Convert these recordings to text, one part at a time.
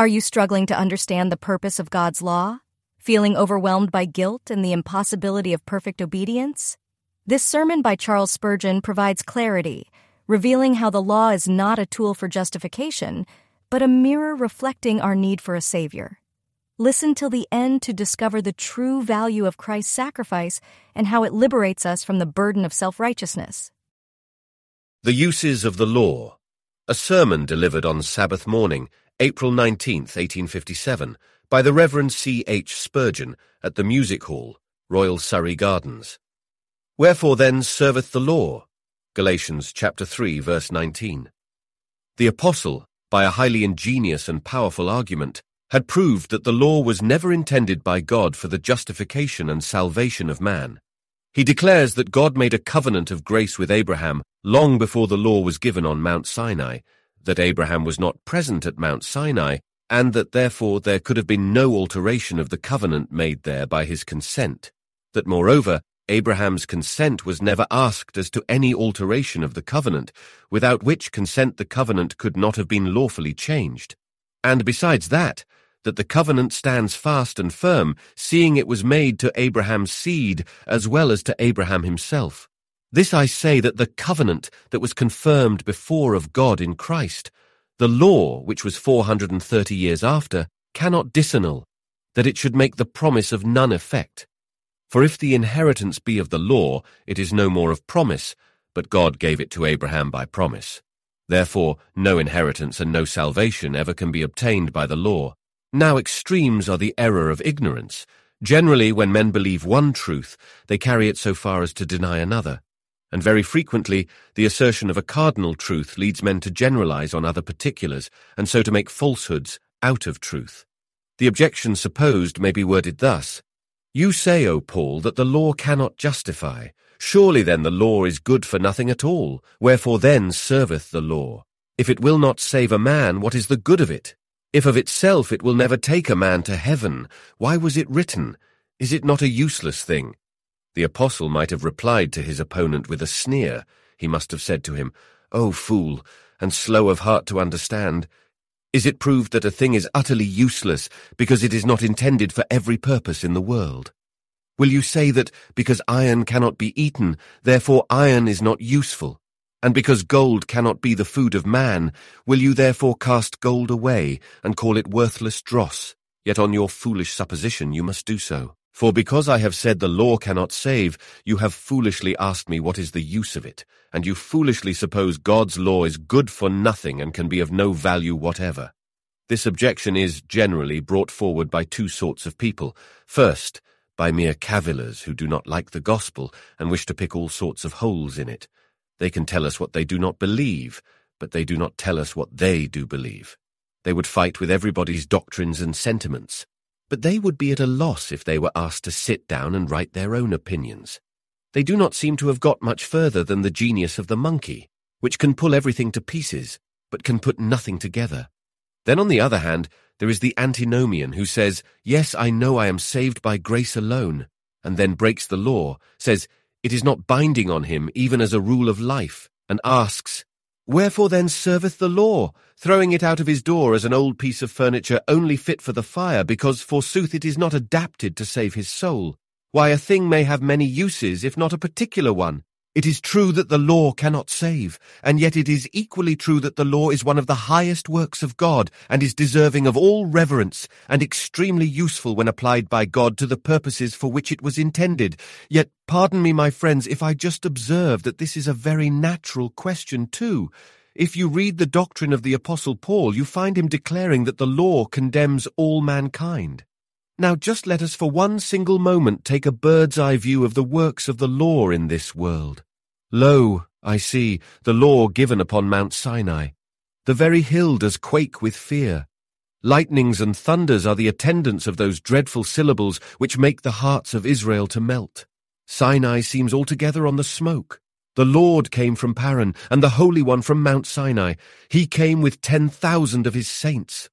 Are you struggling to understand the purpose of God's law? Feeling overwhelmed by guilt and the impossibility of perfect obedience? This sermon by Charles Spurgeon provides clarity, revealing how the law is not a tool for justification, but a mirror reflecting our need for a Savior. Listen till the end to discover the true value of Christ's sacrifice and how it liberates us from the burden of self righteousness. The Uses of the Law. A sermon delivered on Sabbath morning, April 19, 1857, by the Reverend C. H. Spurgeon at the Music Hall, Royal Surrey Gardens. Wherefore then serveth the law? Galatians chapter 3 verse 19. The apostle, by a highly ingenious and powerful argument, had proved that the law was never intended by God for the justification and salvation of man. He declares that God made a covenant of grace with Abraham long before the law was given on Mount Sinai, that Abraham was not present at Mount Sinai, and that therefore there could have been no alteration of the covenant made there by his consent, that moreover Abraham's consent was never asked as to any alteration of the covenant, without which consent the covenant could not have been lawfully changed. And besides that, that the covenant stands fast and firm, seeing it was made to Abraham's seed as well as to Abraham himself. This I say that the covenant that was confirmed before of God in Christ, the law, which was four hundred and thirty years after, cannot disannul, that it should make the promise of none effect. For if the inheritance be of the law, it is no more of promise, but God gave it to Abraham by promise. Therefore, no inheritance and no salvation ever can be obtained by the law. Now extremes are the error of ignorance. Generally, when men believe one truth, they carry it so far as to deny another. And very frequently, the assertion of a cardinal truth leads men to generalize on other particulars, and so to make falsehoods out of truth. The objection supposed may be worded thus you say, O Paul, that the law cannot justify. Surely then the law is good for nothing at all. Wherefore then serveth the law? If it will not save a man, what is the good of it? If of itself it will never take a man to heaven, why was it written? Is it not a useless thing? The apostle might have replied to his opponent with a sneer. He must have said to him, O fool, and slow of heart to understand, is it proved that a thing is utterly useless because it is not intended for every purpose in the world? Will you say that because iron cannot be eaten, therefore iron is not useful? And because gold cannot be the food of man, will you therefore cast gold away and call it worthless dross? Yet on your foolish supposition you must do so. For because I have said the law cannot save, you have foolishly asked me what is the use of it, and you foolishly suppose God's law is good for nothing and can be of no value whatever. This objection is, generally, brought forward by two sorts of people. First, by mere cavillers who do not like the gospel and wish to pick all sorts of holes in it. They can tell us what they do not believe, but they do not tell us what they do believe. They would fight with everybody's doctrines and sentiments, but they would be at a loss if they were asked to sit down and write their own opinions. They do not seem to have got much further than the genius of the monkey, which can pull everything to pieces, but can put nothing together. Then on the other hand, there is the antinomian who says, Yes, I know I am saved by grace alone, and then breaks the law, says, It is not binding on him even as a rule of life, and asks, Wherefore then serveth the law, throwing it out of his door as an old piece of furniture only fit for the fire, because forsooth it is not adapted to save his soul? Why, a thing may have many uses, if not a particular one. It is true that the law cannot save, and yet it is equally true that the law is one of the highest works of God, and is deserving of all reverence, and extremely useful when applied by God to the purposes for which it was intended. Yet, pardon me, my friends, if I just observe that this is a very natural question too. If you read the doctrine of the Apostle Paul, you find him declaring that the law condemns all mankind. Now just let us for one single moment take a bird's eye view of the works of the law in this world. Lo, I see, the law given upon Mount Sinai. The very hill does quake with fear. Lightnings and thunders are the attendants of those dreadful syllables which make the hearts of Israel to melt. Sinai seems altogether on the smoke. The Lord came from Paran, and the Holy One from Mount Sinai. He came with ten thousand of his saints.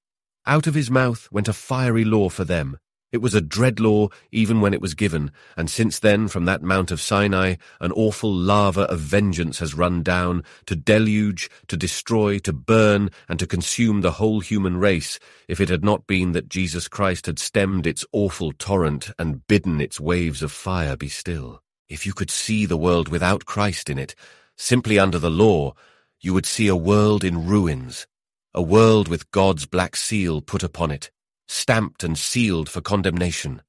Out of his mouth went a fiery law for them. It was a dread law even when it was given, and since then, from that Mount of Sinai, an awful lava of vengeance has run down to deluge, to destroy, to burn, and to consume the whole human race, if it had not been that Jesus Christ had stemmed its awful torrent and bidden its waves of fire be still. If you could see the world without Christ in it, simply under the law, you would see a world in ruins, a world with God's black seal put upon it stamped and sealed for condemnation.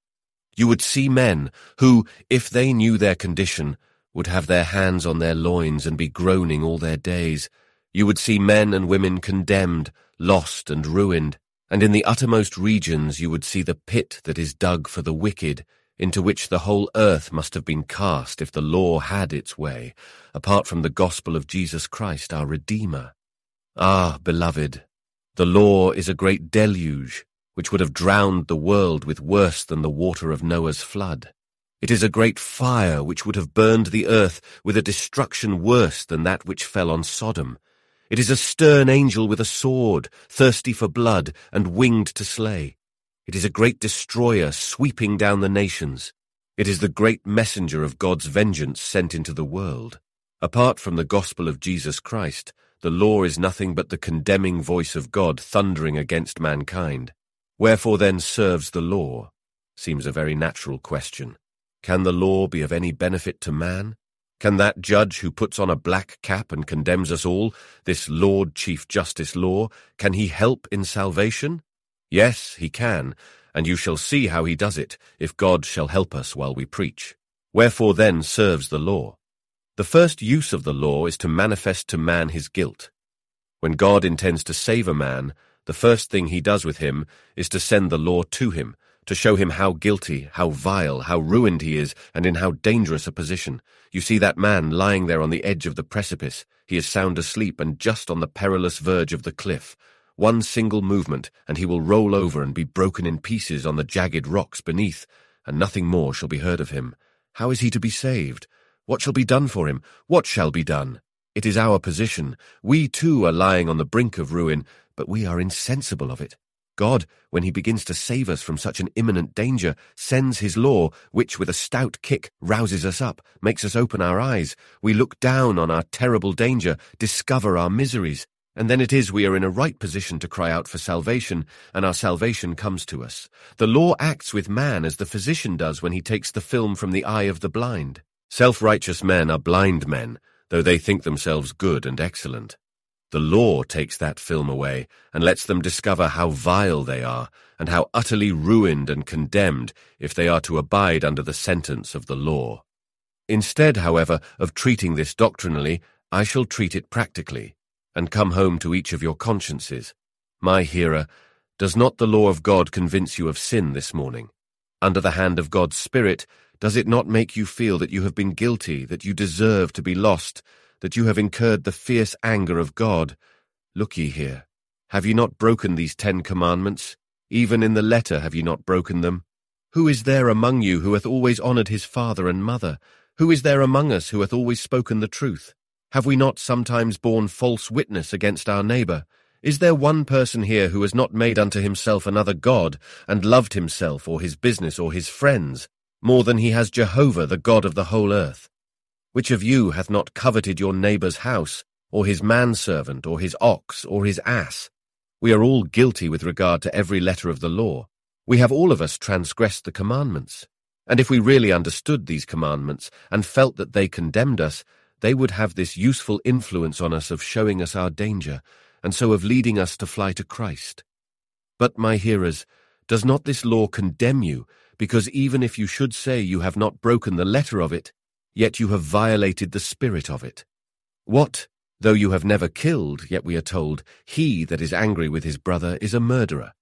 You would see men who, if they knew their condition, would have their hands on their loins and be groaning all their days. You would see men and women condemned, lost and ruined, and in the uttermost regions you would see the pit that is dug for the wicked, into which the whole earth must have been cast if the law had its way, apart from the gospel of Jesus Christ our Redeemer. Ah, beloved, the law is a great deluge, which would have drowned the world with worse than the water of Noah's flood. It is a great fire which would have burned the earth with a destruction worse than that which fell on Sodom. It is a stern angel with a sword, thirsty for blood, and winged to slay. It is a great destroyer sweeping down the nations. It is the great messenger of God's vengeance sent into the world. Apart from the gospel of Jesus Christ, the law is nothing but the condemning voice of God thundering against mankind. Wherefore then serves the law? Seems a very natural question. Can the law be of any benefit to man? Can that judge who puts on a black cap and condemns us all, this Lord Chief Justice Law, can he help in salvation? Yes, he can, and you shall see how he does it, if God shall help us while we preach. Wherefore then serves the law? The first use of the law is to manifest to man his guilt. When God intends to save a man, the first thing he does with him is to send the law to him, to show him how guilty, how vile, how ruined he is, and in how dangerous a position. You see that man lying there on the edge of the precipice. He is sound asleep and just on the perilous verge of the cliff. One single movement, and he will roll over and be broken in pieces on the jagged rocks beneath, and nothing more shall be heard of him. How is he to be saved? What shall be done for him? What shall be done? It is our position. We too are lying on the brink of ruin, but we are insensible of it. God, when he begins to save us from such an imminent danger, sends his law, which with a stout kick rouses us up, makes us open our eyes. We look down on our terrible danger, discover our miseries, and then it is we are in a right position to cry out for salvation, and our salvation comes to us. The law acts with man as the physician does when he takes the film from the eye of the blind. Self-righteous men are blind men, though they think themselves good and excellent. The law takes that film away and lets them discover how vile they are and how utterly ruined and condemned if they are to abide under the sentence of the law. Instead, however, of treating this doctrinally, I shall treat it practically and come home to each of your consciences. My hearer, does not the law of God convince you of sin this morning? Under the hand of God's Spirit, does it not make you feel that you have been guilty, that you deserve to be lost, that you have incurred the fierce anger of God. Look ye here. Have ye not broken these Ten Commandments? Even in the letter have ye not broken them? Who is there among you who hath always honoured his father and mother? Who is there among us who hath always spoken the truth? Have we not sometimes borne false witness against our neighbour? Is there one person here who has not made unto himself another God, and loved himself or his business or his friends, more than he has Jehovah, the God of the whole earth? Which of you hath not coveted your neighbour's house, or his manservant, or his ox, or his ass? We are all guilty with regard to every letter of the law. We have all of us transgressed the commandments. And if we really understood these commandments, and felt that they condemned us, they would have this useful influence on us of showing us our danger, and so of leading us to fly to Christ. But, my hearers, does not this law condemn you, because even if you should say you have not broken the letter of it, yet you have violated the spirit of it. What, though you have never killed, yet we are told, he that is angry with his brother is a murderer?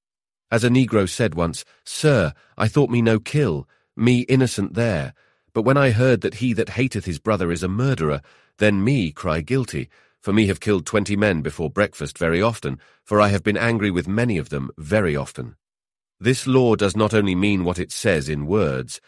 As a negro said once, Sir, I thought me no kill, me innocent there, but when I heard that he that hateth his brother is a murderer, then me cry guilty, for me have killed twenty men before breakfast very often, for I have been angry with many of them very often. This law does not only mean what it says in words,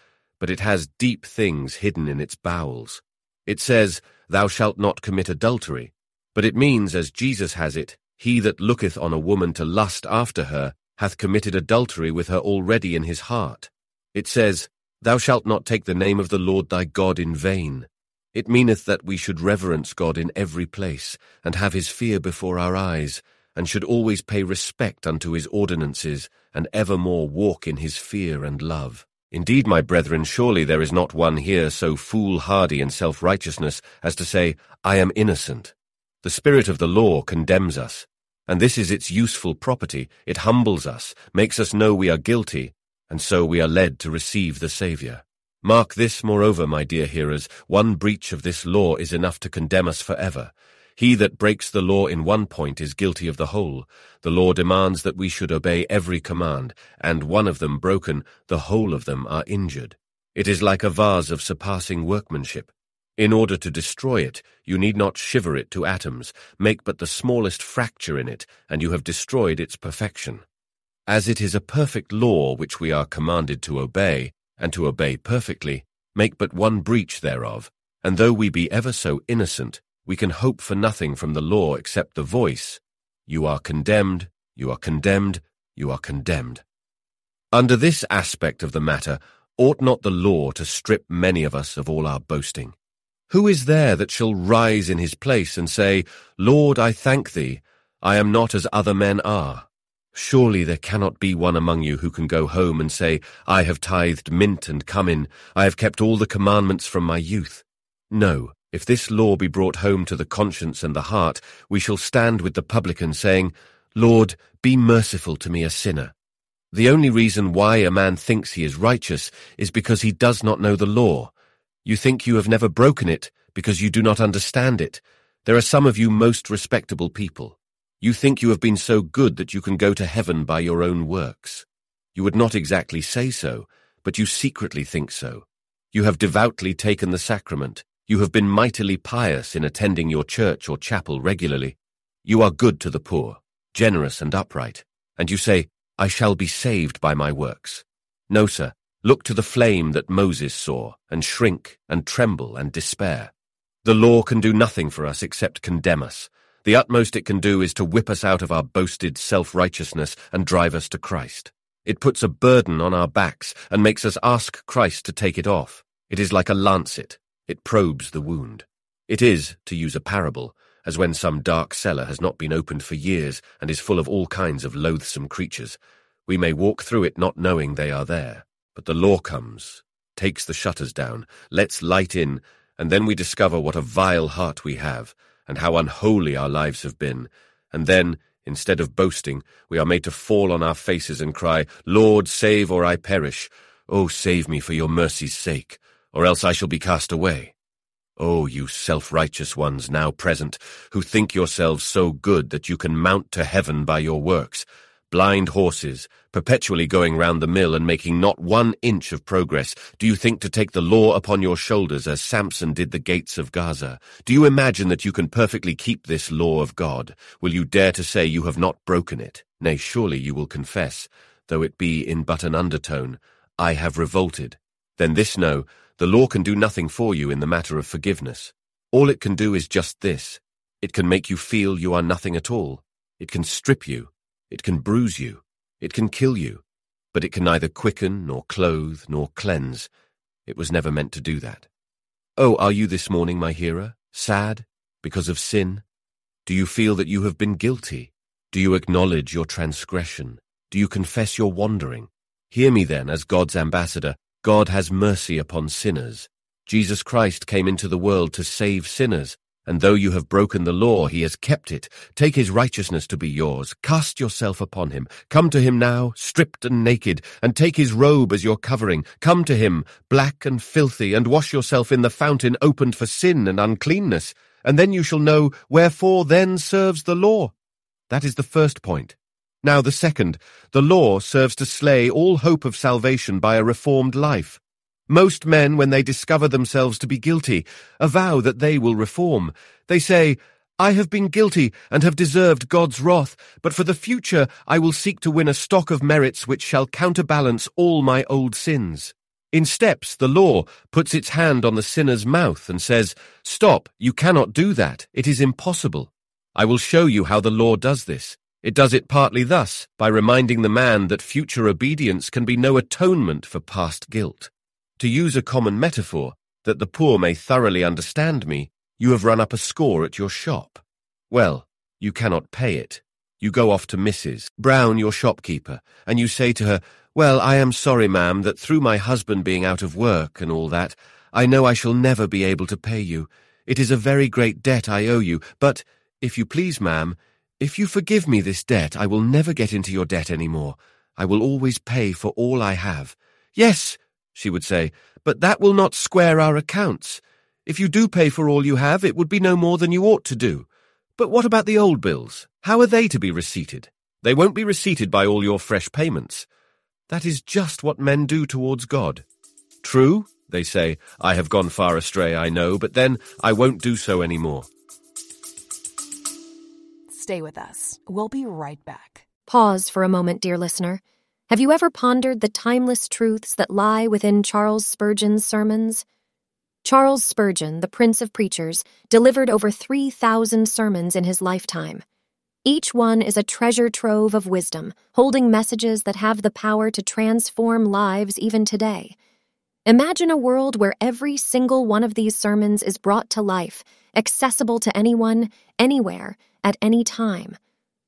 but it has deep things hidden in its bowels. It says, Thou shalt not commit adultery, but it means, as Jesus has it, He that looketh on a woman to lust after her hath committed adultery with her already in his heart. It says, Thou shalt not take the name of the Lord thy God in vain. It meaneth that we should reverence God in every place, and have his fear before our eyes, and should always pay respect unto his ordinances, and evermore walk in his fear and love. Indeed, my brethren, surely there is not one here so foolhardy in self-righteousness as to say, I am innocent. The spirit of the law condemns us, and this is its useful property. It humbles us, makes us know we are guilty, and so we are led to receive the Saviour. Mark this, moreover, my dear hearers, one breach of this law is enough to condemn us forever. He that breaks the law in one point is guilty of the whole. The law demands that we should obey every command, and one of them broken, the whole of them are injured. It is like a vase of surpassing workmanship. In order to destroy it, you need not shiver it to atoms, make but the smallest fracture in it, and you have destroyed its perfection. As it is a perfect law which we are commanded to obey, and to obey perfectly, make but one breach thereof, and though we be ever so innocent, we can hope for nothing from the law except the voice, You are condemned, you are condemned, you are condemned. Under this aspect of the matter, ought not the law to strip many of us of all our boasting? Who is there that shall rise in his place and say, Lord, I thank thee, I am not as other men are? Surely there cannot be one among you who can go home and say, I have tithed mint and cumin, I have kept all the commandments from my youth. No, if this law be brought home to the conscience and the heart, we shall stand with the publican, saying, Lord, be merciful to me a sinner. The only reason why a man thinks he is righteous is because he does not know the law, you think you have never broken it because you do not understand it. There are some of you most respectable people. You think you have been so good that you can go to heaven by your own works. You would not exactly say so, but you secretly think so. You have devoutly taken the sacrament. You have been mightily pious in attending your church or chapel regularly. You are good to the poor, generous and upright, and you say, I shall be saved by my works. No, sir, Look to the flame that Moses saw, and shrink, and tremble, and despair. The law can do nothing for us except condemn us. The utmost it can do is to whip us out of our boasted self-righteousness and drive us to Christ. It puts a burden on our backs and makes us ask Christ to take it off. It is like a lancet. It probes the wound. It is, to use a parable, as when some dark cellar has not been opened for years and is full of all kinds of loathsome creatures. We may walk through it not knowing they are there. But the law comes, takes the shutters down, lets light in, and then we discover what a vile heart we have, and how unholy our lives have been. And then, instead of boasting, we are made to fall on our faces and cry, Lord, save or I perish. Oh, save me for your mercy's sake, or else I shall be cast away. Oh, you self-righteous ones now present, who think yourselves so good that you can mount to heaven by your works, blind horses, perpetually going round the mill and making not one inch of progress, do you think to take the law upon your shoulders as Samson did the gates of Gaza? Do you imagine that you can perfectly keep this law of God? Will you dare to say you have not broken it? Nay, surely you will confess, though it be in but an undertone, I have revolted. Then this know, the law can do nothing for you in the matter of forgiveness. All it can do is just this. It can make you feel you are nothing at all. It can strip you, it can bruise you. It can kill you. But it can neither quicken, nor clothe, nor cleanse. It was never meant to do that. Oh, are you this morning, my hearer, sad because of sin? Do you feel that you have been guilty? Do you acknowledge your transgression? Do you confess your wandering? Hear me then, as God's ambassador. God has mercy upon sinners. Jesus Christ came into the world to save sinners, and though you have broken the law, he has kept it. Take his righteousness to be yours. Cast yourself upon him. Come to him now, stripped and naked, and take his robe as your covering. Come to him, black and filthy, and wash yourself in the fountain opened for sin and uncleanness. And then you shall know wherefore then serves the law. That is the first point. Now the second, the law serves to slay all hope of salvation by a reformed life. Most men, when they discover themselves to be guilty, avow that they will reform. They say, I have been guilty and have deserved God's wrath, but for the future I will seek to win a stock of merits which shall counterbalance all my old sins. In steps, the law puts its hand on the sinner's mouth and says, Stop, you cannot do that. It is impossible. I will show you how the law does this. It does it partly thus, by reminding the man that future obedience can be no atonement for past guilt. To use a common metaphor, that the poor may thoroughly understand me, you have run up a score at your shop. Well, you cannot pay it. You go off to Mrs. Brown, your shopkeeper, and you say to her, Well, I am sorry, ma'am, that through my husband being out of work and all that, I know I shall never be able to pay you. It is a very great debt I owe you, but, if you please, ma'am, if you forgive me this debt, I will never get into your debt any more. I will always pay for all I have. Yes, she would say, but that will not square our accounts. If you do pay for all you have, it would be no more than you ought to do. But what about the old bills? How are they to be receipted? They won't be receipted by all your fresh payments. That is just what men do towards God. True, they say, I have gone far astray, I know, but then I won't do so any more. Stay with us. We'll be right back. Pause for a moment, dear listener. Have you ever pondered the timeless truths that lie within Charles Spurgeon's sermons? Charles Spurgeon, the Prince of Preachers, delivered over 3,000 sermons in his lifetime. Each one is a treasure trove of wisdom, holding messages that have the power to transform lives even today. Imagine a world where every single one of these sermons is brought to life, accessible to anyone, anywhere, at any time.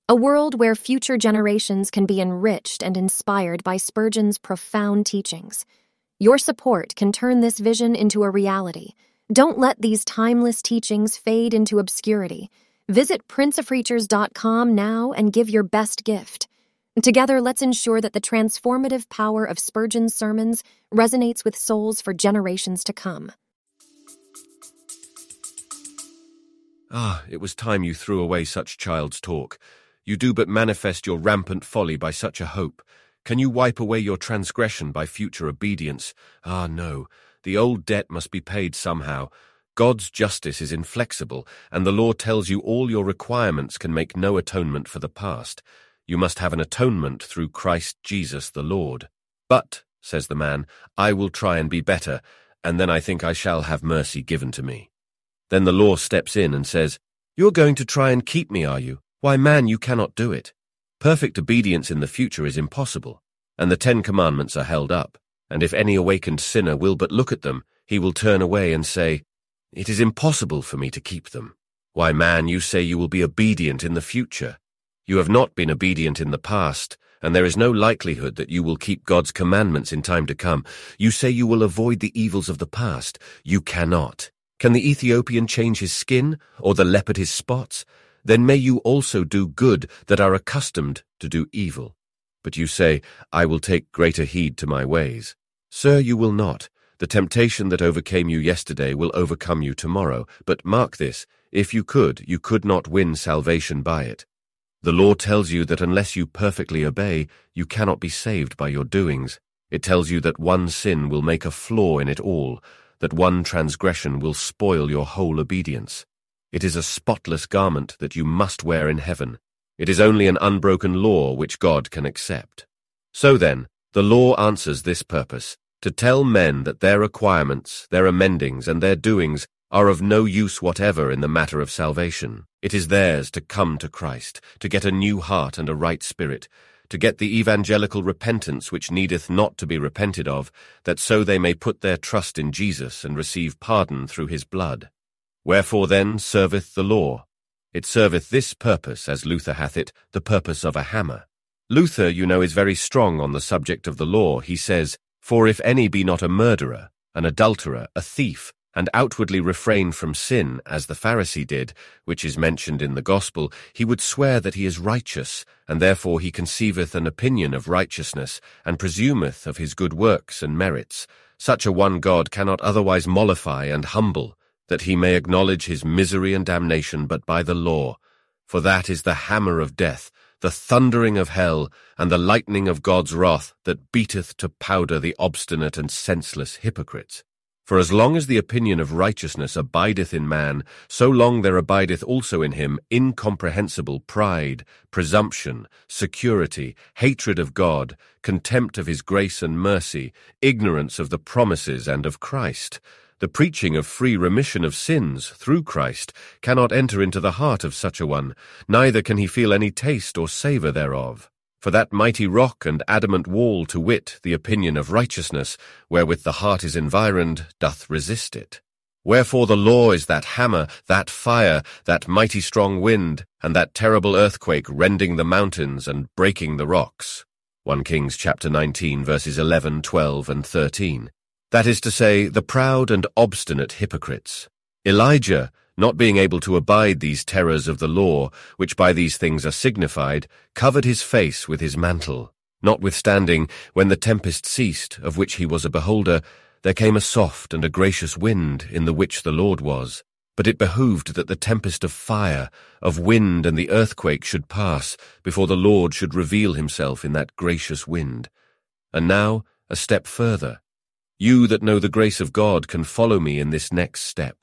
A world where future generations can be enriched and inspired by Spurgeon's profound teachings. Your support can turn this vision into a reality. Don't let these timeless teachings fade into obscurity. Visit princeofpreachers.com now and give your best gift. Together, let's ensure that the transformative power of Spurgeon's sermons resonates with souls for generations to come. Ah, it was time you threw away such child's talk. You do but manifest your rampant folly by such a hope. Can you wipe away your transgression by future obedience? Ah, no. The old debt must be paid somehow. God's justice is inflexible, and the law tells you all your requirements can make no atonement for the past. You must have an atonement through Christ Jesus the Lord. But, says the man, I will try and be better, and then I think I shall have mercy given to me. Then the law steps in and says, You're going to try and keep me, are you? Why, man, you cannot do it. Perfect obedience in the future is impossible, and the Ten Commandments are held up. And if any awakened sinner will but look at them, he will turn away and say, It is impossible for me to keep them. Why, man, you say you will be obedient in the future. You have not been obedient in the past, and there is no likelihood that you will keep God's commandments in time to come. You say you will avoid the evils of the past. You cannot. Can the Ethiopian change his skin, or the leopard his spots? Then may you also do good that are accustomed to do evil. But you say, I will take greater heed to my ways. Sir, you will not. The temptation that overcame you yesterday will overcome you tomorrow. But mark this, if you could, you could not win salvation by it. The law tells you that unless you perfectly obey, you cannot be saved by your doings. It tells you that one sin will make a flaw in it all, that one transgression will spoil your whole obedience. It is a spotless garment that you must wear in heaven. It is only an unbroken law which God can accept. So then, the law answers this purpose, to tell men that their requirements, their amendings, and their doings are of no use whatever in the matter of salvation. It is theirs to come to Christ, to get a new heart and a right spirit, to get the evangelical repentance which needeth not to be repented of, that so they may put their trust in Jesus and receive pardon through his blood. Wherefore then serveth the law? It serveth this purpose, as Luther hath it, the purpose of a hammer. Luther, you know, is very strong on the subject of the law. He says, For if any be not a murderer, an adulterer, a thief, and outwardly refrain from sin, as the Pharisee did, which is mentioned in the Gospel, he would swear that he is righteous, and therefore he conceiveth an opinion of righteousness, and presumeth of his good works and merits. Such a one God cannot otherwise mollify and humble, that he may acknowledge his misery and damnation but by the law. For that is the hammer of death, the thundering of hell, and the lightning of God's wrath that beateth to powder the obstinate and senseless hypocrites. For as long as the opinion of righteousness abideth in man, so long there abideth also in him incomprehensible pride, presumption, security, hatred of God, contempt of his grace and mercy, ignorance of the promises and of Christ. The preaching of free remission of sins through Christ cannot enter into the heart of such a one, neither can he feel any taste or savour thereof. For that mighty rock and adamant wall, to wit, the opinion of righteousness, wherewith the heart is environed, doth resist it. Wherefore the law is that hammer, that fire, that mighty strong wind, and that terrible earthquake rending the mountains and breaking the rocks. 1 Kings chapter 19 verses 11, 12, and 13. That is to say, the proud and obstinate hypocrites. Elijah, not being able to abide these terrors of the law, which by these things are signified, covered his face with his mantle. Notwithstanding, when the tempest ceased, of which he was a beholder, there came a soft and a gracious wind, in the which the Lord was. But it behoved that the tempest of fire, of wind, and the earthquake should pass, before the Lord should reveal himself in that gracious wind. And now, a step further. You that know the grace of God can follow me in this next step.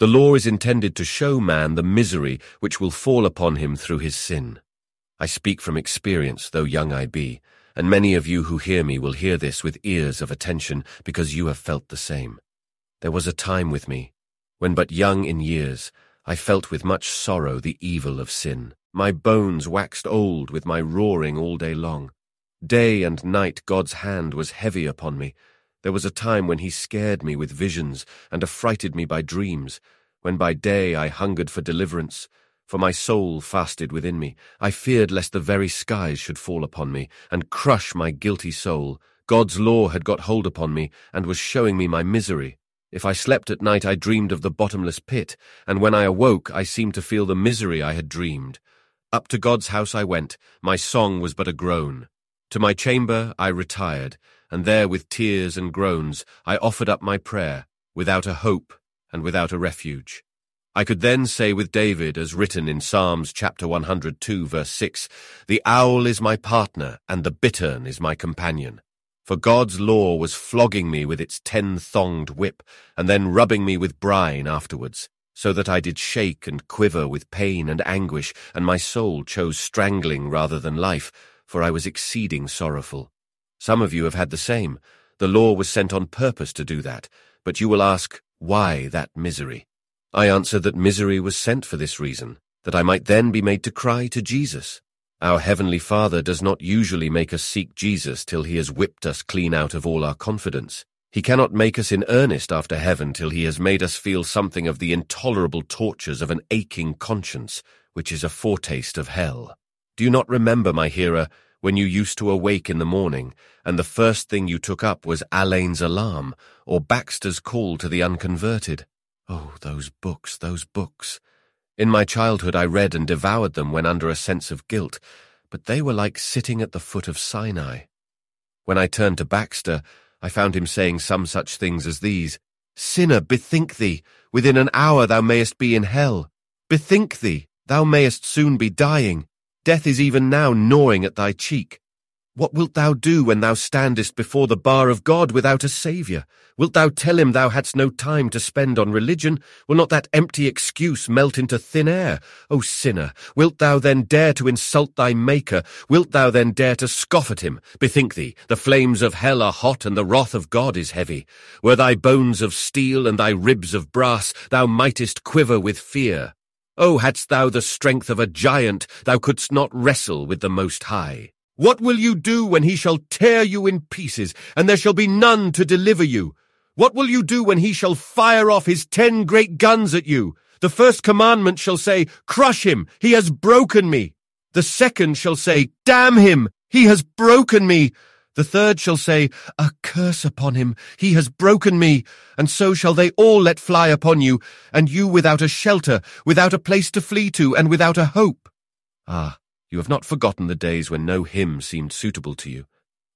The law is intended to show man the misery which will fall upon him through his sin. I speak from experience, though young I be, and many of you who hear me will hear this with ears of attention because you have felt the same. There was a time with me, when but young in years, I felt with much sorrow the evil of sin. My bones waxed old with my roaring all day long. Day and night God's hand was heavy upon me, there was a time when he scared me with visions and affrighted me by dreams, when by day I hungered for deliverance, for my soul fasted within me. I feared lest the very skies should fall upon me and crush my guilty soul. God's law had got hold upon me and was showing me my misery. If I slept at night, I dreamed of the bottomless pit, and when I awoke, I seemed to feel the misery I had dreamed. Up to God's house I went, my song was but a groan. To my chamber I retired, and there with tears and groans I offered up my prayer, without a hope and without a refuge. I could then say with David, as written in Psalms chapter 102, verse 6, The owl is my partner, and the bittern is my companion. For God's law was flogging me with its ten-thonged whip, and then rubbing me with brine afterwards, so that I did shake and quiver with pain and anguish, and my soul chose strangling rather than life, for I was exceeding sorrowful. Some of you have had the same. The law was sent on purpose to do that, but you will ask, why that misery? I answer that misery was sent for this reason, that I might then be made to cry to Jesus. Our Heavenly Father does not usually make us seek Jesus till he has whipped us clean out of all our confidence. He cannot make us in earnest after heaven till he has made us feel something of the intolerable tortures of an aching conscience, which is a foretaste of hell. Do you not remember, my hearer, when you used to awake in the morning, and the first thing you took up was Alleine's alarm, or Baxter's call to the unconverted? Oh, those books, those books! In my childhood I read and devoured them when under a sense of guilt, but they were like sitting at the foot of Sinai. When I turned to Baxter, I found him saying some such things as these, Sinner, bethink thee, within an hour thou mayest be in hell. Bethink thee, thou mayest soon be dying. Death is even now gnawing at thy cheek. What wilt thou do when thou standest before the bar of God without a Saviour? Wilt thou tell him thou hadst no time to spend on religion? Will not that empty excuse melt into thin air? O sinner, wilt thou then dare to insult thy Maker? Wilt thou then dare to scoff at him? Bethink thee, the flames of hell are hot, and the wrath of God is heavy. Were thy bones of steel and thy ribs of brass, thou mightest quiver with fear. Oh, hadst thou the strength of a giant, thou couldst not wrestle with the Most High. What will you do when he shall tear you in pieces, and there shall be none to deliver you? What will you do when he shall fire off his ten great guns at you? The first commandment shall say, Crush him, he has broken me. The second shall say, Damn him, he has broken me. The third shall say, A curse upon him, he has broken me. And so shall they all let fly upon you, and you without a shelter, without a place to flee to, and without a hope. Ah, you have not forgotten the days when no hymn seemed suitable to you,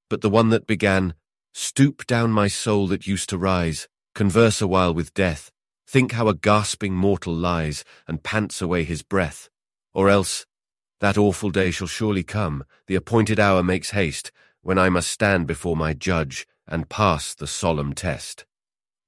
but the one that began, Stoop down my soul that used to rise, converse a while with death, think how a gasping mortal lies, and pants away his breath. Or else, that awful day shall surely come, the appointed hour makes haste, when I must stand before my judge and pass the solemn test.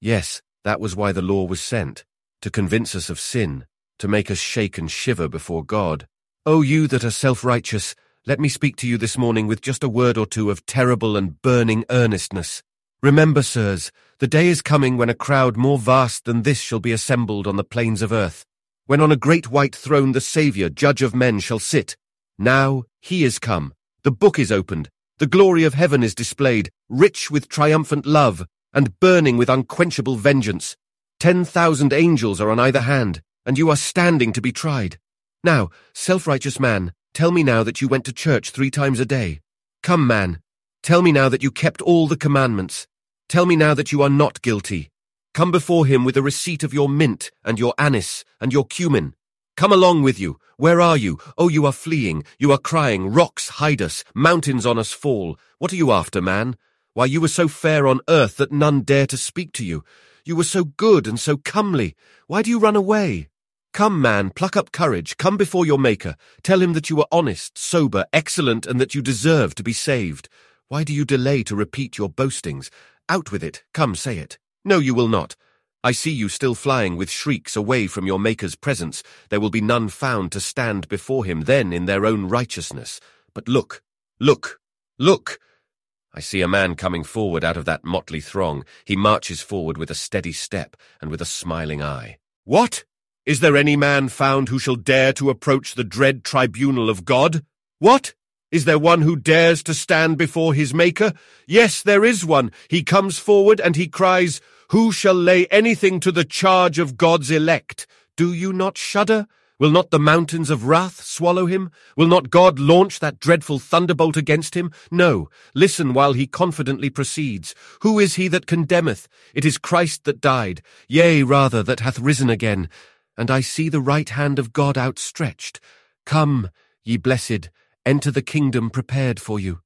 Yes, that was why the law was sent, to convince us of sin, to make us shake and shiver before God. O oh, you that are self-righteous, let me speak to you this morning with just a word or two of terrible and burning earnestness. Remember, sirs, the day is coming when a crowd more vast than this shall be assembled on the plains of earth, when on a great white throne the Saviour, judge of men, shall sit. Now he is come, the book is opened, the glory of heaven is displayed, rich with triumphant love, and burning with unquenchable vengeance. Ten thousand angels are on either hand, and you are standing to be tried. Now, self-righteous man, tell me now that you went to church three times a day. Come, man, tell me now that you kept all the commandments. Tell me now that you are not guilty. Come before him with a receipt of your mint and your anise and your cumin. Come along with you. Where are you? Oh, you are fleeing. You are crying. Rocks hide us. Mountains on us fall. What are you after, man? Why, you were so fair on earth that none dare to speak to you. You were so good and so comely. Why do you run away? Come, man, pluck up courage. Come before your Maker. Tell him that you are honest, sober, excellent, and that you deserve to be saved. Why do you delay to repeat your boastings? Out with it. Come, say it. No, you will not. I see you still flying with shrieks away from your Maker's presence. There will be none found to stand before him then in their own righteousness. But look, look, look! I see a man coming forward out of that motley throng. He marches forward with a steady step and with a smiling eye. What? Is there any man found who shall dare to approach the dread tribunal of God? What? Is there one who dares to stand before his Maker? Yes, there is one. He comes forward and he cries, Who shall lay anything to the charge of God's elect? Do you not shudder? Will not the mountains of wrath swallow him? Will not God launch that dreadful thunderbolt against him? No. Listen while he confidently proceeds. Who is he that condemneth? It is Christ that died, yea, rather, that hath risen again. And I see the right hand of God outstretched. Come, ye blessed, Enter the kingdom prepared for you.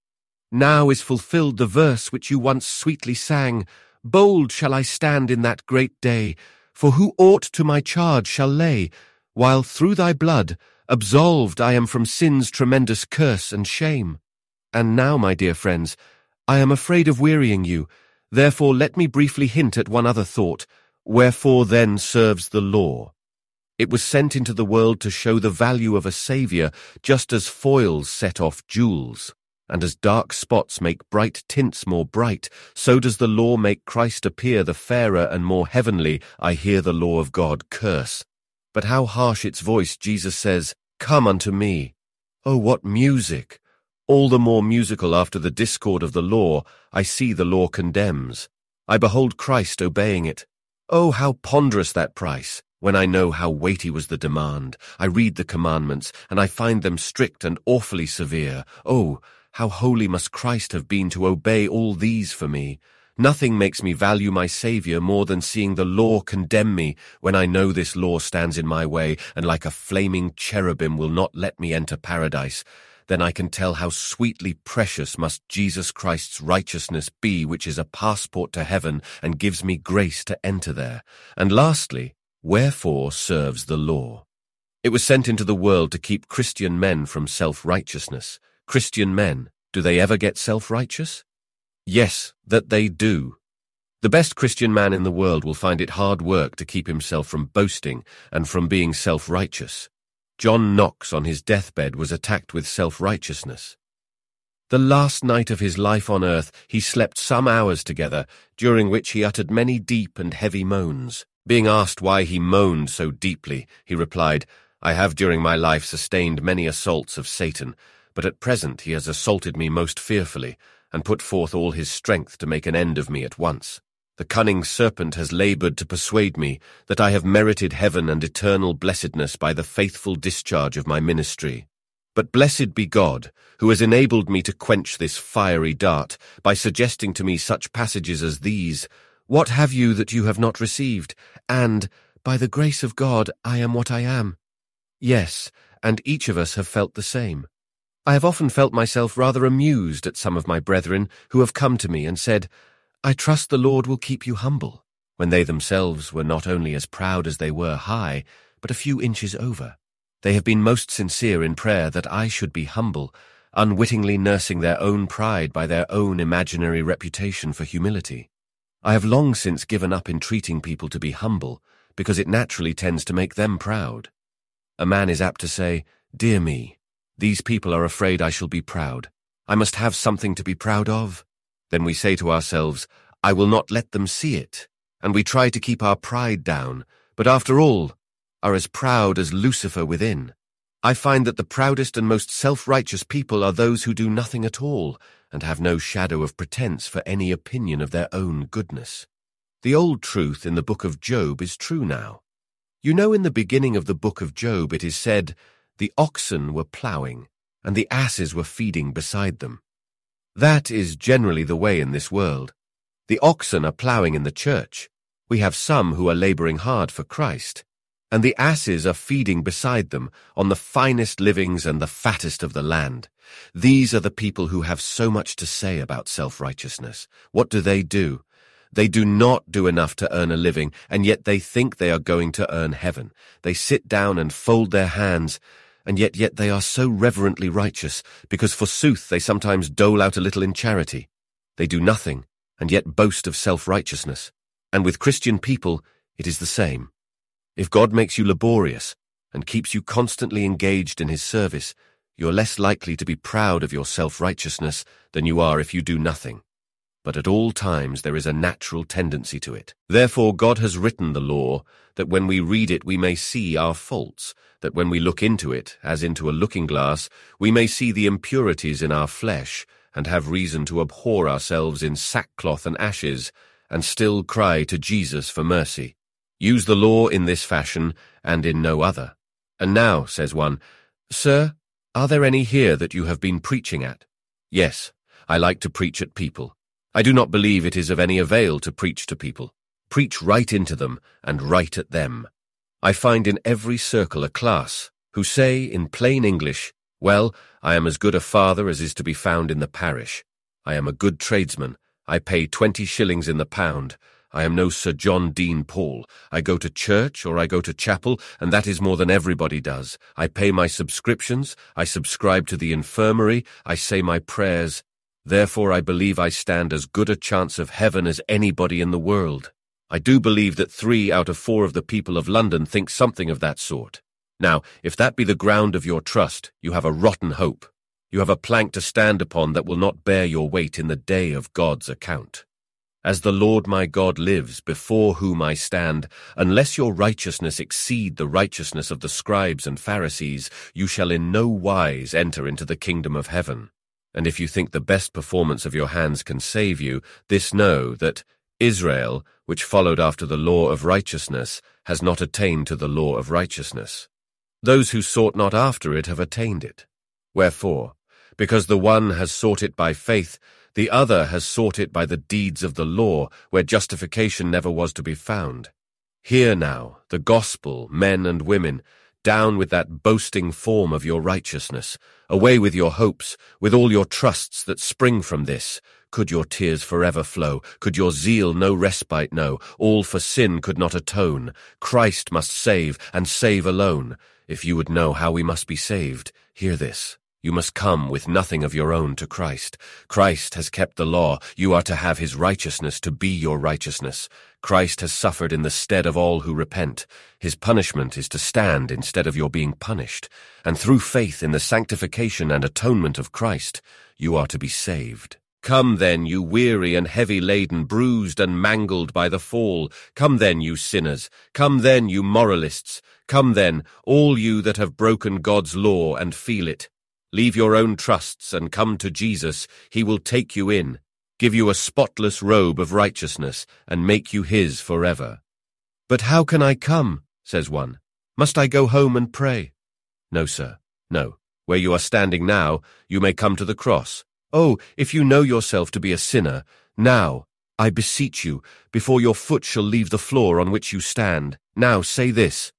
Now is fulfilled the verse which you once sweetly sang, Bold shall I stand in that great day, for who aught to my charge shall lay, while through thy blood, absolved I am from sin's tremendous curse and shame. And now, my dear friends, I am afraid of wearying you, therefore let me briefly hint at one other thought, wherefore then serves the law. It was sent into the world to show the value of a saviour, just as foils set off jewels. And as dark spots make bright tints more bright, so does the law make Christ appear the fairer and more heavenly, I hear the law of God curse. But how harsh its voice Jesus says, Come unto me. Oh, what music! All the more musical after the discord of the law, I see the law condemns. I behold Christ obeying it. Oh, how ponderous that price! When I know how weighty was the demand, I read the commandments, and I find them strict and awfully severe. Oh, how holy must Christ have been to obey all these for me! Nothing makes me value my Saviour more than seeing the law condemn me when I know this law stands in my way and like a flaming cherubim will not let me enter paradise. Then I can tell how sweetly precious must Jesus Christ's righteousness be which is a passport to heaven and gives me grace to enter there. And lastly, Wherefore serves the law? It was sent into the world to keep Christian men from self-righteousness. Christian men, do they ever get self-righteous? Yes, that they do. The best Christian man in the world will find it hard work to keep himself from boasting and from being self-righteous. John Knox on his deathbed was attacked with self-righteousness. The last night of his life on earth he slept some hours together, during which he uttered many deep and heavy moans. Being asked why he moaned so deeply, he replied, I have during my life sustained many assaults of Satan, but at present he has assaulted me most fearfully, and put forth all his strength to make an end of me at once. The cunning serpent has laboured to persuade me that I have merited heaven and eternal blessedness by the faithful discharge of my ministry. But blessed be God, who has enabled me to quench this fiery dart by suggesting to me such passages as these, what have you that you have not received? And, by the grace of God, I am what I am. Yes, and each of us have felt the same. I have often felt myself rather amused at some of my brethren who have come to me and said, I trust the Lord will keep you humble, when they themselves were not only as proud as they were high, but a few inches over. They have been most sincere in prayer that I should be humble, unwittingly nursing their own pride by their own imaginary reputation for humility. I have long since given up entreating people to be humble, because it naturally tends to make them proud. A man is apt to say, Dear me, these people are afraid I shall be proud. I must have something to be proud of. Then we say to ourselves, I will not let them see it. And we try to keep our pride down, but after all, are as proud as Lucifer within. I find that the proudest and most self-righteous people are those who do nothing at all, and have no shadow of pretense for any opinion of their own goodness. The old truth in the book of Job is true now. You know in the beginning of the book of Job it is said, The oxen were ploughing, and the asses were feeding beside them. That is generally the way in this world. The oxen are ploughing in the church. We have some who are laboring hard for Christ. And the asses are feeding beside them on the finest livings and the fattest of the land. These are the people who have so much to say about self-righteousness. What do they do? They do not do enough to earn a living, and yet they think they are going to earn heaven. They sit down and fold their hands, and yet yet they are so reverently righteous, because forsooth they sometimes dole out a little in charity. They do nothing, and yet boast of self-righteousness. And with Christian people, it is the same. If God makes you laborious, and keeps you constantly engaged in his service, you are less likely to be proud of your self-righteousness than you are if you do nothing but at all times there is a natural tendency to it. Therefore God has written the law, that when we read it we may see our faults, that when we look into it, as into a looking glass, we may see the impurities in our flesh, and have reason to abhor ourselves in sackcloth and ashes, and still cry to Jesus for mercy. Use the law in this fashion, and in no other. And now, says one, Sir, are there any here that you have been preaching at? Yes, I like to preach at people. I do not believe it is of any avail to preach to people. Preach right into them and right at them. I find in every circle a class who say in plain English, Well, I am as good a father as is to be found in the parish. I am a good tradesman. I pay twenty shillings in the pound. I am no Sir John Dean Paul. I go to church or I go to chapel, and that is more than everybody does. I pay my subscriptions. I subscribe to the infirmary. I say my prayers. Therefore I believe I stand as good a chance of heaven as anybody in the world. I do believe that three out of four of the people of London think something of that sort. Now, if that be the ground of your trust, you have a rotten hope. You have a plank to stand upon that will not bear your weight in the day of God's account. As the Lord my God lives, before whom I stand, unless your righteousness exceed the righteousness of the scribes and Pharisees, you shall in no wise enter into the kingdom of heaven. And if you think the best performance of your hands can save you, this know that Israel, which followed after the law of righteousness, has not attained to the law of righteousness. Those who sought not after it have attained it. Wherefore? Because the one has sought it by faith, the other has sought it by the deeds of the law, where justification never was to be found. Hear now, the gospel, men and women, down with that boasting form of your righteousness. Away with your hopes, with all your trusts that spring from this. Could your tears forever flow? Could your zeal no respite know? All for sin could not atone. Christ must save, and save alone. If you would know how we must be saved, hear this. You must come with nothing of your own to Christ. Christ has kept the law. You are to have his righteousness to be your righteousness. Christ has suffered in the stead of all who repent. His punishment is to stand instead of your being punished. And through faith in the sanctification and atonement of Christ, you are to be saved. Come then, you weary and heavy laden, bruised and mangled by the fall. Come then, you sinners. Come then, you moralists. Come then, all you that have broken God's law and feel it. Leave your own trusts and come to Jesus. He will take you in, give you a spotless robe of righteousness, and make you his forever. But how can I come? says one. Must I go home and pray? No, sir, no. Where you are standing now, you may come to the cross. Oh, if you know yourself to be a sinner, now, I beseech you, before your foot shall leave the floor on which you stand, now say this,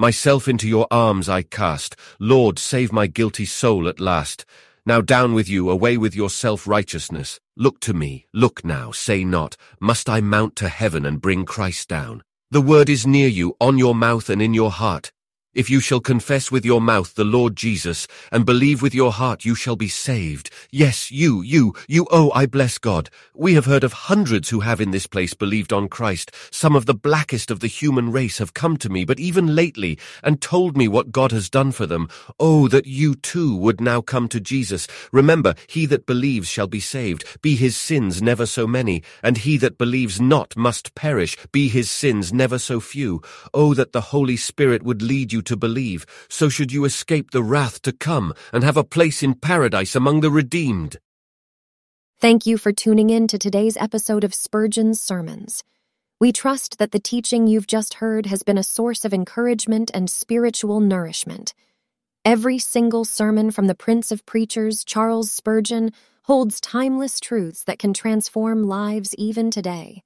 Myself into your arms I cast. Lord, save my guilty soul at last. Now down with you, away with your self-righteousness. Look to me, look now, say not, Must I mount to heaven and bring Christ down? The word is near you, on your mouth and in your heart. If you shall confess with your mouth the Lord Jesus, and believe with your heart, you shall be saved. Yes, you, you, you, oh, I bless God. We have heard of hundreds who have in this place believed on Christ. Some of the blackest of the human race have come to me, but even lately, and told me what God has done for them. Oh, that you too would now come to Jesus. Remember, he that believes shall be saved, be his sins never so many, and he that believes not must perish, be his sins never so few. Oh, that the Holy Spirit would lead you to believe, so should you escape the wrath to come and have a place in paradise among the redeemed. Thank you for tuning in to today's episode of Spurgeon's Sermons. We trust that the teaching you've just heard has been a source of encouragement and spiritual nourishment. Every single sermon from the Prince of Preachers, Charles Spurgeon, holds timeless truths that can transform lives even today.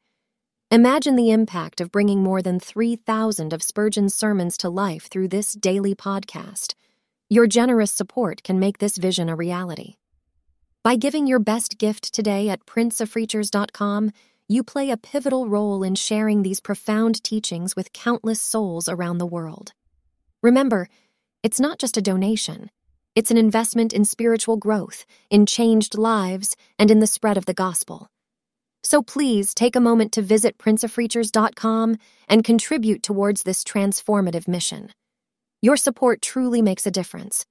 Imagine the impact of bringing more than 3,000 of Spurgeon's sermons to life through this daily podcast. Your generous support can make this vision a reality. By giving your best gift today at princeofpreachers.com, you play a pivotal role in sharing these profound teachings with countless souls around the world. Remember, it's not just a donation, it's an investment in spiritual growth, in changed lives, and in the spread of the gospel. So please take a moment to visit princeofpreachers.com and contribute towards this transformative mission. Your support truly makes a difference,